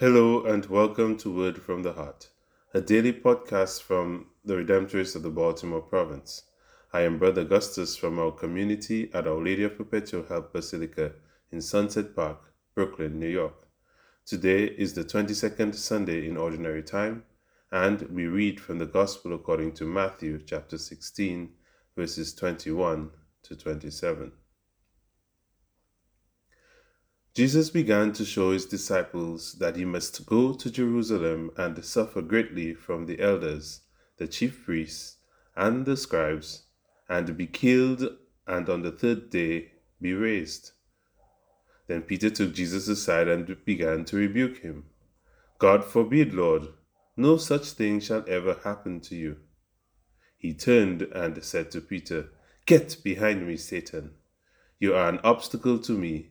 Hello and welcome to Word from the Heart, a daily podcast from the Redemptorists of the Baltimore Province. I am Brother Augustus from our community at Our Lady of Perpetual Help Basilica in Sunset Park, Brooklyn, New York. Today is the 22nd Sunday in Ordinary Time, and we read from the Gospel according to Matthew chapter 16, verses 21 to 27. Jesus began to show his disciples that he must go to Jerusalem and suffer greatly from the elders, the chief priests, and the scribes, and be killed, and on the third day be raised. Then Peter took Jesus aside and began to rebuke him. God forbid, Lord, no such thing shall ever happen to you. He turned and said to Peter, Get behind me, Satan. You are an obstacle to me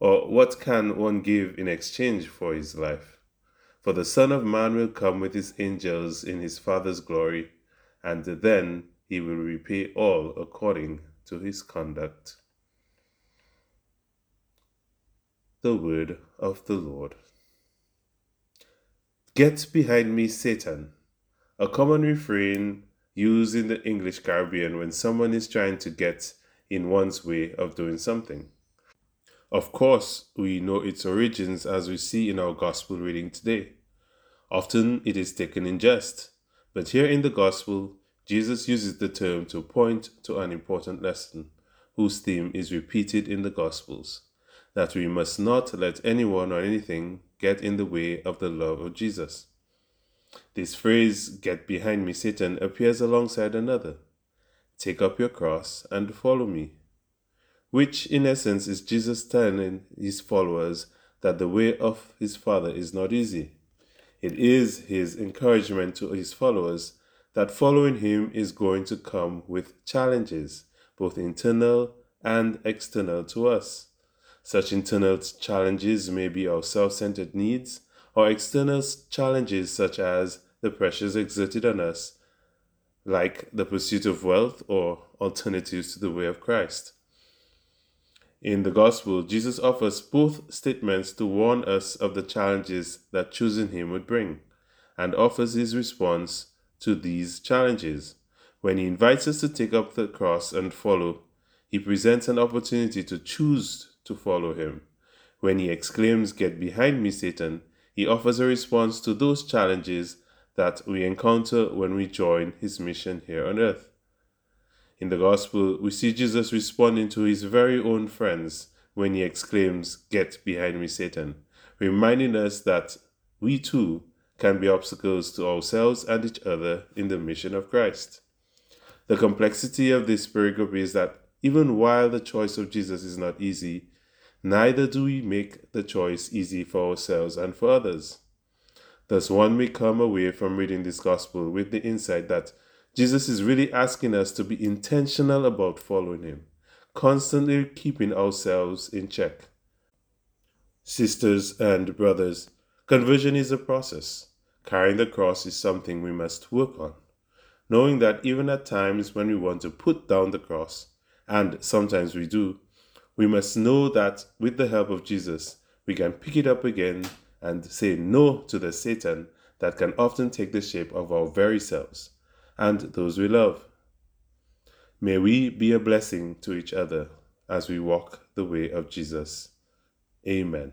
Or what can one give in exchange for his life? For the Son of Man will come with his angels in his Father's glory, and then he will repay all according to his conduct. The Word of the Lord. Get behind me, Satan. A common refrain used in the English Caribbean when someone is trying to get in one's way of doing something. Of course, we know its origins as we see in our Gospel reading today. Often it is taken in jest, but here in the Gospel, Jesus uses the term to point to an important lesson, whose theme is repeated in the Gospels that we must not let anyone or anything get in the way of the love of Jesus. This phrase, get behind me, Satan, appears alongside another take up your cross and follow me which in essence is Jesus telling his followers that the way of his Father is not easy. It is his encouragement to his followers that following him is going to come with challenges, both internal and external to us. Such internal challenges may be our self centered needs, or external challenges such as the pressures exerted on us, like the pursuit of wealth or alternatives to the way of Christ. In the Gospel, Jesus offers both statements to warn us of the challenges that choosing Him would bring, and offers His response to these challenges. When He invites us to take up the cross and follow, He presents an opportunity to choose to follow Him. When He exclaims, Get behind me, Satan, He offers a response to those challenges that we encounter when we join His mission here on earth. In the Gospel, we see Jesus responding to his very own friends when he exclaims, Get behind me, Satan, reminding us that we too can be obstacles to ourselves and each other in the mission of Christ. The complexity of this pericope is that even while the choice of Jesus is not easy, neither do we make the choice easy for ourselves and for others. Thus, one may come away from reading this gospel with the insight that Jesus is really asking us to be intentional about following Him, constantly keeping ourselves in check. Sisters and brothers, conversion is a process. Carrying the cross is something we must work on. Knowing that even at times when we want to put down the cross, and sometimes we do, we must know that with the help of Jesus, we can pick it up again and say no to the Satan that can often take the shape of our very selves and those we love. May we be a blessing to each other as we walk the way of Jesus. Amen.